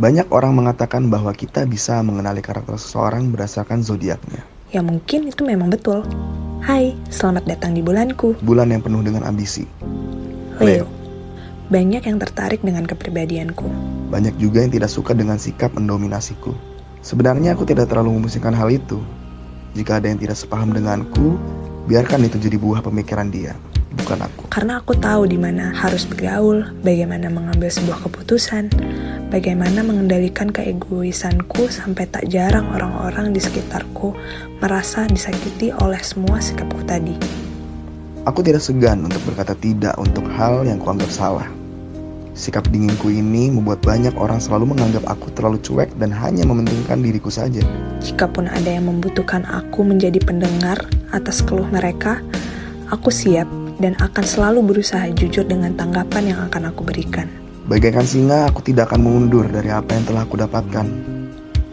Banyak orang mengatakan bahwa kita bisa mengenali karakter seseorang berdasarkan zodiaknya. Ya mungkin itu memang betul. Hai, selamat datang di bulanku. Bulan yang penuh dengan ambisi. Leo. Banyak yang tertarik dengan kepribadianku. Banyak juga yang tidak suka dengan sikap mendominasiku. Sebenarnya aku tidak terlalu memusingkan hal itu. Jika ada yang tidak sepaham denganku, biarkan itu jadi buah pemikiran dia, bukan aku. Karena aku tahu di mana harus bergaul, bagaimana mengambil sebuah keputusan, bagaimana mengendalikan keegoisanku sampai tak jarang orang-orang di sekitarku merasa disakiti oleh semua sikapku tadi. Aku tidak segan untuk berkata tidak untuk hal yang kuanggap salah. Sikap dinginku ini membuat banyak orang selalu menganggap aku terlalu cuek dan hanya mementingkan diriku saja. Jikapun ada yang membutuhkan aku menjadi pendengar atas keluh mereka, aku siap dan akan selalu berusaha jujur dengan tanggapan yang akan aku berikan. Bagaikan singa, aku tidak akan mundur dari apa yang telah aku dapatkan.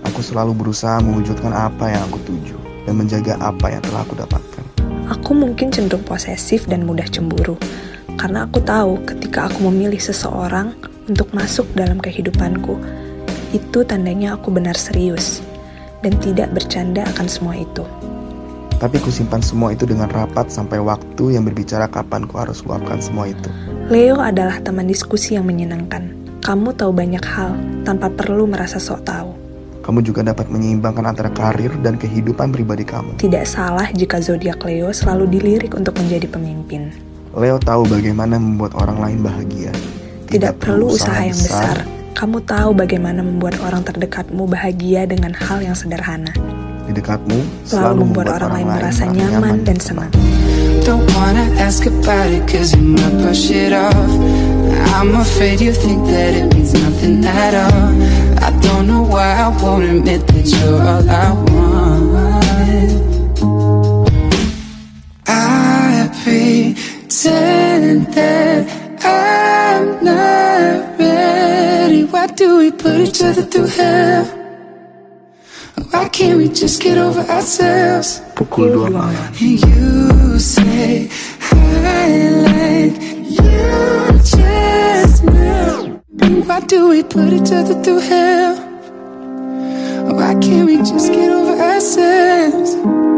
Aku selalu berusaha mewujudkan apa yang aku tuju dan menjaga apa yang telah aku dapatkan. Aku mungkin cenderung posesif dan mudah cemburu, karena aku tahu ketika aku memilih seseorang untuk masuk dalam kehidupanku, itu tandanya aku benar serius dan tidak bercanda akan semua itu. Tapi kusimpan semua itu dengan rapat sampai waktu yang berbicara kapan ku harus luapkan semua itu. Leo adalah teman diskusi yang menyenangkan. Kamu tahu banyak hal tanpa perlu merasa sok tahu. Kamu juga dapat menyeimbangkan antara karir dan kehidupan pribadi kamu. Tidak salah jika zodiak Leo selalu dilirik untuk menjadi pemimpin. Leo tahu bagaimana membuat orang lain bahagia. Tidak, Tidak perlu usaha yang besar. besar. Kamu tahu bagaimana membuat orang terdekatmu bahagia dengan hal yang sederhana di dekatmu selalu membuat orang lain merasa nyaman dan senang. Don't wanna ask about it cause you might push it off. I'm afraid you think that it means nothing at all. I don't know why I won't admit that you're all I want. I pretend that I'm not ready. Why do we put each other through hell? Why can't we just get over ourselves? Pukul dua malam. You say I like you just now. Why do we put each other through hell? Why can't we just get over ourselves?